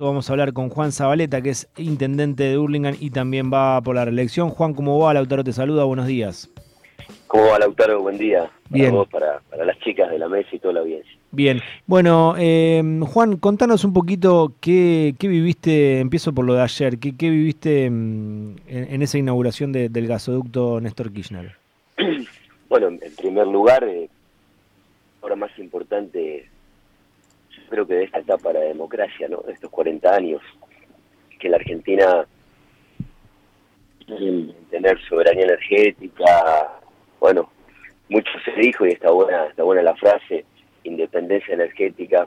Vamos a hablar con Juan Zabaleta, que es intendente de Hurlingham y también va por la reelección. Juan, ¿cómo va? Lautaro te saluda, buenos días. ¿Cómo va Lautaro? Buen día. Para Bien. vos, para, para las chicas de la mesa y toda la audiencia. Bien, bueno, eh, Juan, contanos un poquito qué, qué viviste, empiezo por lo de ayer, qué, qué viviste mm, en, en esa inauguración de- del gasoducto Néstor Kirchner. Bueno, en primer lugar, eh, ahora más importante, creo que de esta etapa de democracia, ¿no? De estos 40 años, que la Argentina tener soberanía energética, bueno, mucho se dijo y está buena, está buena la frase, independencia energética,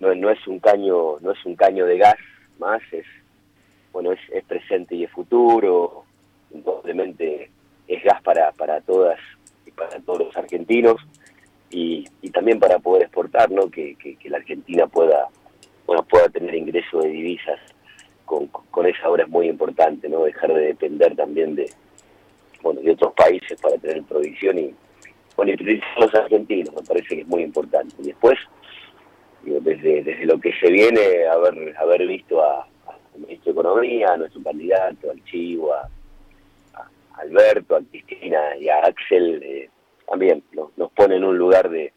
no, no es un caño, no es un caño de gas más, es bueno, es, es presente y es futuro, indudablemente es gas para, para todas y para todos los argentinos y, y también para poder exportar, ¿no? Que, que, la Argentina pueda, bueno, pueda tener ingreso de divisas con, con esa obra es muy importante, ¿no? Dejar de depender también de, bueno, de otros países para tener provisión y, bueno, utilizar los argentinos, me parece que es muy importante. Y después, desde, desde lo que se viene, haber, haber visto a, al ministro de Economía, a nuestro candidato, al Chivo, a, a Alberto, a Cristina y a Axel, eh, también nos, pone en un lugar de,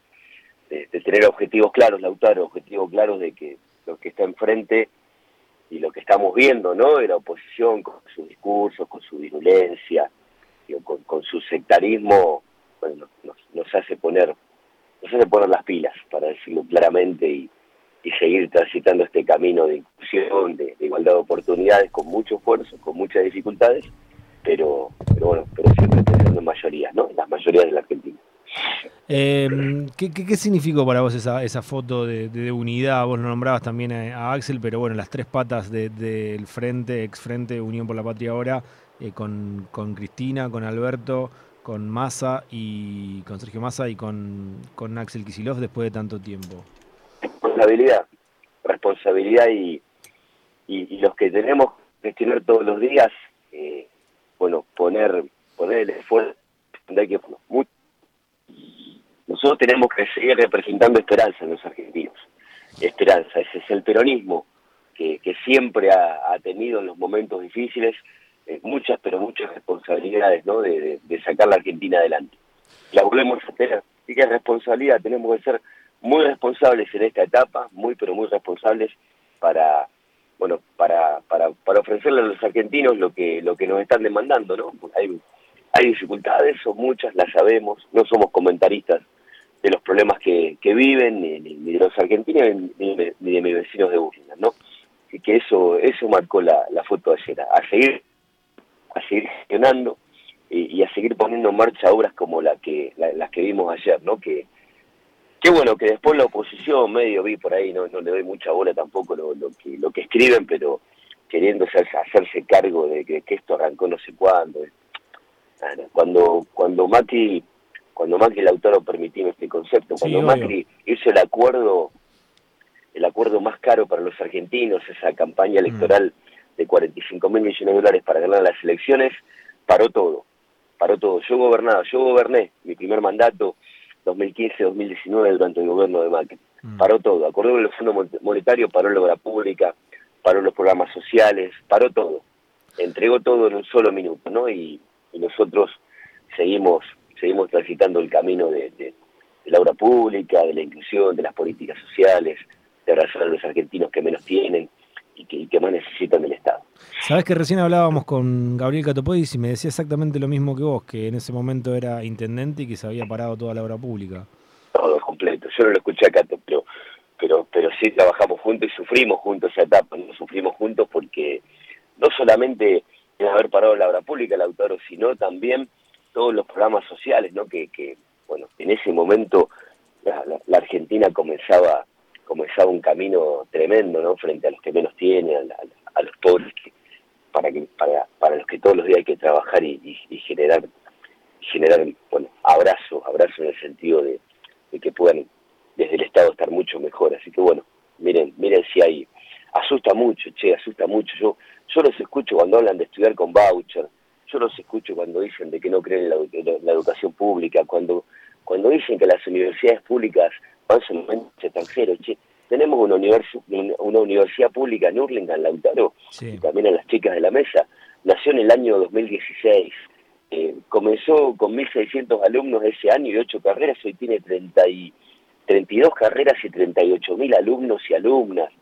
tener objetivos claros, Lautaro, objetivos claros de que lo que está enfrente y lo que estamos viendo, ¿no? De la oposición con sus discursos, con su virulencia, con, su sectarismo, bueno, nos, nos hace poner, nos hace poner las pilas, para decirlo claramente, y, seguir transitando este camino de inclusión, de, de igualdad de oportunidades, con mucho esfuerzo, con muchas dificultades, pero, pero bueno, pero siempre pensando en mayorías, ¿no? Las mayorías de la Argentina. Eh, ¿qué, qué, significó para vos esa, esa foto de, de unidad? Vos lo nombrabas también a, Axel, pero bueno, las tres patas de- del frente, ex frente, Unión por la Patria ahora, eh, con, Cristina, con Alberto, con Massa y con Sergio Massa y con, con Axel Kicillof después de tanto tiempo. responsabilidad, responsabilidad y, y, los que tenemos que gestionar todos los días, eh, bueno, poner, poner el esfuerzo, hay que mucho. Nosotros tenemos que seguir representando esperanza en los argentinos, esperanza, ese es el peronismo que, siempre ha, tenido en los momentos difíciles eh, muchas, pero muchas responsabilidades, ¿no? De, sacar la Argentina adelante. La volvemos a tener, así que es responsabilidad, tenemos que ser muy responsables en esta etapa, muy pero muy responsables para bueno para, para, para ofrecerle a los argentinos lo que lo que nos están demandando, ¿no? Hay hay dificultades, son muchas, las sabemos, no somos comentaristas de los problemas que, que viven, ni, ni- de los argentinos, ni, de- mis vecinos de Burlingame, ¿no? Así que eso, eso marcó la, la foto de ayer, a seguir, a seguir gestionando y, a seguir poniendo en marcha obras como la que, la- las que vimos ayer, ¿no? Que, Qué bueno que después la oposición medio vi por ahí, no, no le doy mucha bola tampoco lo, lo que lo que escriben, pero queriendo hacerse, cargo de que, que esto arrancó no sé cuándo. Cuando cuando Macri cuando Macri y Lautaro permitieron este concepto, cuando. Macri hizo el acuerdo el acuerdo más caro para los argentinos, esa campaña Mm. electoral de 45 mil millones de dólares para ganar las elecciones, paró todo, paró todo. Yo gobernaba, yo goberné mi primer mandato 2015-2019 durante el gobierno de Macri. Mm. Paró todo, acordó el Fondo Mon- Monetario, paró la obra pública, paró los programas sociales, paró todo. Entregó todo en un solo minuto, ¿no? Y, y nosotros seguimos seguimos transitando el camino de, de- de la obra pública, de la inclusión, de las políticas sociales, de abrazar a los argentinos que menos tienen y que, y que más necesitan del Estado. Sabes que recién hablábamos con Gabriel Catopodis y me decía exactamente lo mismo que vos, que en ese momento era intendente y que se había parado toda la obra pública. todo completo. Yo no lo escuché acá, pero, pero, pero sí trabajamos juntos y sufrimos juntos esa etapa, ¿no? sufrimos juntos porque no solamente en haber parado la obra pública, Lautaro, sino también todos los programas sociales, ¿no? Que, que bueno, en ese momento la, la- la Argentina comenzaba comenzaba un camino tremendo, ¿no? Frente a los que menos tienen, a, a- a los pobres, que, para que para, para los que todos los días hay que trabajar y, y- y generar generar bueno abrazo abrazo en el sentido de, de que puedan desde el Estado estar mucho mejor. Así que bueno, miren, miren si hay, asusta mucho, che, asusta mucho. Yo, yo los escucho cuando hablan de estudiar con voucher, yo los escucho cuando dicen de que no creen en la, en la educación pública, cuando, cuando dicen que las universidades públicas van solamente extranjeros, che, tenemos una, una universidad pública en Urlingan, Lautaro, y también a las chicas de la mesa, nació en el año 2016. Eh, comenzó con 1.600 alumnos ese año y 8 carreras, hoy tiene 30 y, 32 carreras y 38.000 alumnos y alumnas.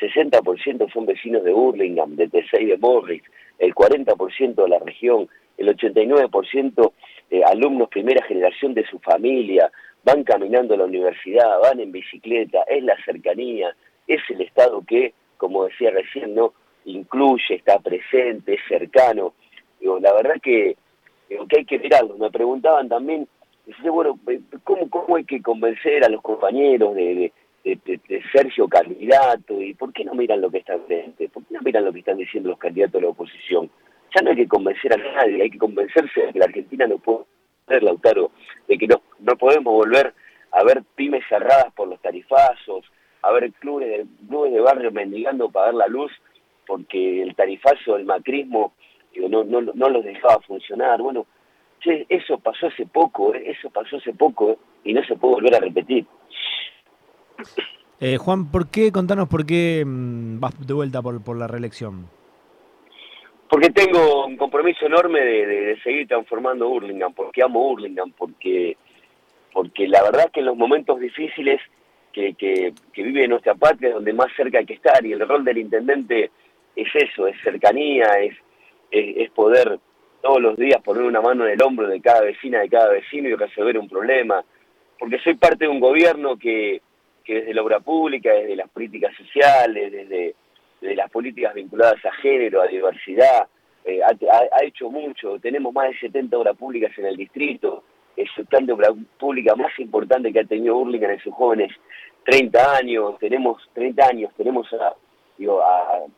60% son vecinos de Burlingame, de T6 de Morris, el 40% de la región, el 89% eh, alumnos primera generación de su familia, van caminando a la universidad, van en bicicleta, es la cercanía, es el Estado que, como decía recién, no incluye, está presente, es cercano. Digo, la verdad que, que hay que mirarlo. Me preguntaban también, bueno, eh, ¿cómo, ¿cómo hay que convencer a los compañeros de, Sergio candidato? ¿Y por qué no miran lo que está frente? ¿Por qué no miran lo que están diciendo los candidatos de la oposición? Ya no hay que convencer a nadie, hay que convencerse de que la Argentina no puede ser, Lautaro, de que no, no podemos volver a ver pymes cerradas por los tarifazos, a ver clubes de, clubes de barrio mendigando pagar la luz porque el tarifazo, el macrismo, no, no, no los dejaba funcionar. Bueno, eso pasó hace poco, ¿eh? eso pasó hace poco ¿eh? y no se puede volver a repetir. Eh, Juan, ¿por qué, contanos por qué mm, vas de vuelta por, la reelección? Porque tengo un compromiso enorme de, seguir transformando Hurlingham, porque amo Hurlingham, porque, porque la verdad que en los momentos difíciles que, vive nuestra patria es donde más cerca hay que estar, y el rol del intendente es eso, es cercanía, es, es, poder todos los días poner una mano en el hombro de cada vecina, de cada vecino y resolver un problema, porque soy parte de un gobierno que, que desde la obra pública, desde las políticas sociales, desde, las políticas vinculadas a género, a diversidad, eh, ha, hecho mucho. Tenemos más de 70 obras públicas en el distrito, es el plan de obra pública más importante que ha tenido Burlingame en sus jóvenes 30 años, tenemos 30 años, tenemos digo,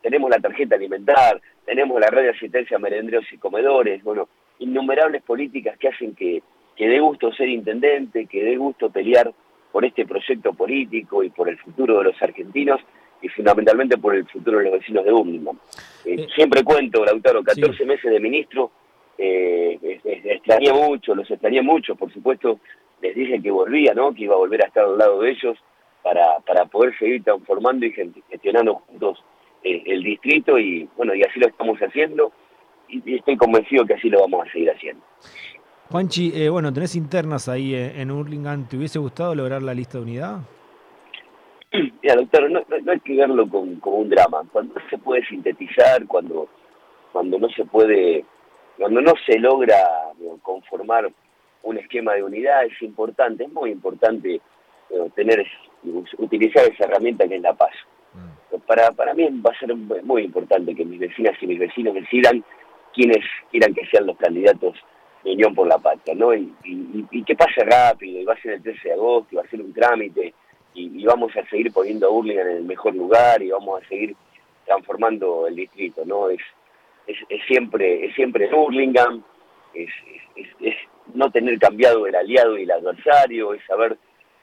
tenemos la tarjeta alimentar, tenemos la red de asistencia a merendreros y comedores, bueno, innumerables políticas que hacen que, que dé gusto ser intendente, que dé gusto pelear por este proyecto político y por el futuro de los argentinos y fundamentalmente por el futuro de los vecinos de Birmingham. Eh, eh, siempre cuento, Lautaro, 14 meses de ministro, eh, extrañé mucho, los extrañé mucho, por supuesto, les dije que volvía, ¿no? que iba a volver a estar al lado de ellos para, para poder seguir transformando y gestionando juntos eh, el distrito y bueno, y así lo estamos haciendo y, estoy convencido que así lo vamos a seguir haciendo. Juanchi, eh, bueno, tenés internas ahí en Hurlingham. ¿Te hubiese gustado lograr la lista de unidad? Mira, doctor, no, hay que verlo como, un drama. Cuando no se puede sintetizar, cuando, cuando no se puede, cuando no se logra conformar un esquema de unidad, es importante, es muy importante tener, utilizar esa herramienta que es la paz. Mm. Para, para mí va a ser muy importante que mis vecinas y mis vecinos decidan quiénes quieran que sean los candidatos Unión por la Patria, ¿no? Y, que pase rápido, y va a ser el 13 de agosto, y va a ser un trámite, y, vamos a seguir poniendo a Burlingame en el mejor lugar, y vamos a seguir transformando el distrito, ¿no? Es, es, siempre es siempre Burlingame, es, es, no tener cambiado el aliado y el adversario, es saber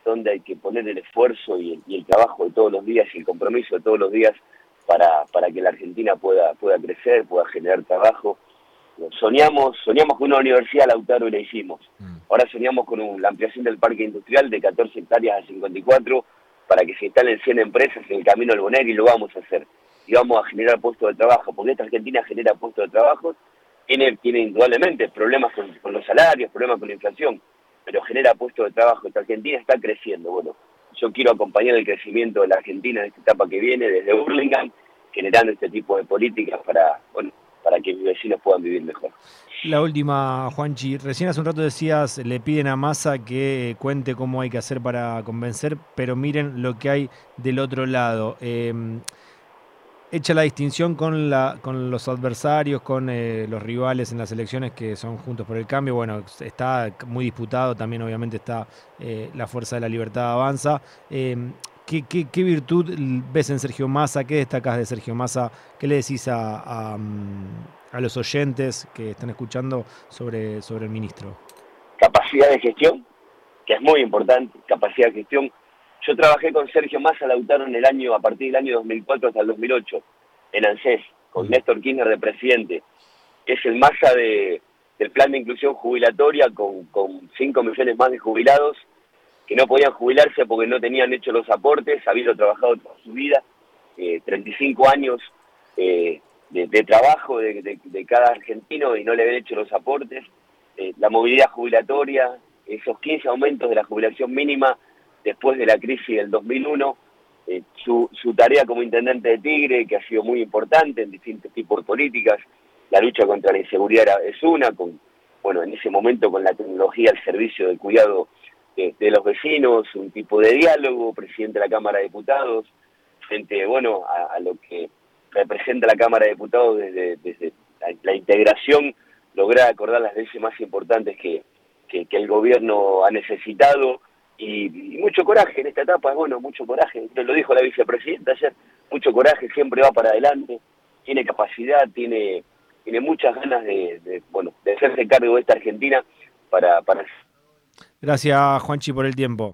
dónde hay que poner el esfuerzo y el, y el trabajo de todos los días y el compromiso de todos los días para, para que la Argentina pueda, pueda crecer, pueda generar trabajo soñamos, soñamos con una universidad, Lautaro, y la hicimos. Mm. Ahora soñamos con la ampliación del parque industrial de 14 hectáreas a 54 para que se instalen 100 empresas en el camino del Bonaire y lo vamos a hacer. Y vamos a generar puestos de trabajo, porque esta Argentina genera puestos de trabajo, tiene, tiene indudablemente problemas con, los salarios, problemas con la inflación, pero genera puestos de trabajo. Esta Argentina está creciendo. Bueno, yo quiero acompañar el crecimiento de la Argentina en esta etapa que viene desde Burlingame, generando este tipo de políticas para, bueno, para que mis vecinos puedan vivir mejor. La última, Juanchi. Recién hace un rato decías, le piden a Massa que cuente cómo hay que hacer para convencer, pero miren lo que hay del otro lado. Eh, hecha la distinción con, los adversarios, con eh, los rivales en las elecciones que son Juntos por el Cambio. Bueno, está muy disputado, también obviamente está eh, la Fuerza de la Libertad Avanza. ¿Qué, virtud ves en Sergio Massa? ¿Qué destacas de Sergio Massa? ¿Qué le decís a, a, los oyentes que están escuchando sobre, sobre el ministro? Capacidad de gestión, que es muy importante, capacidad de gestión. Yo trabajé con Sergio Massa Lautaro en el año, a partir del año 2004 hasta el 2008, en ANSES, con Néstor Kirchner de presidente. Es el Massa de, del plan de inclusión jubilatoria con, con 5 millones más de jubilados que no podían jubilarse porque no tenían hecho los aportes, habiendo trabajado toda su vida, 35 años de, trabajo de, cada argentino y no le habían hecho los aportes, la movilidad jubilatoria, esos 15 aumentos de la jubilación mínima después de la crisis del 2001, eh, su, su, tarea como intendente de Tigre, que ha sido muy importante en distintos tipos de políticas, la lucha contra la inseguridad es una, con, bueno, en ese momento con la tecnología al servicio del cuidado de, los vecinos, un tipo de diálogo, presidente de la Cámara de Diputados, frente, bueno, a, lo que representa la Cámara de Diputados desde, desde la, integración, lograr acordar las leyes más importantes que, que el gobierno ha necesitado, y, mucho coraje en esta etapa, bueno, mucho coraje, lo dijo la vicepresidenta ayer, mucho coraje, siempre va para adelante, tiene capacidad, tiene tiene muchas ganas de, bueno, de hacerse cargo de esta Argentina para, para... Gracias, Juanchi, por el tiempo.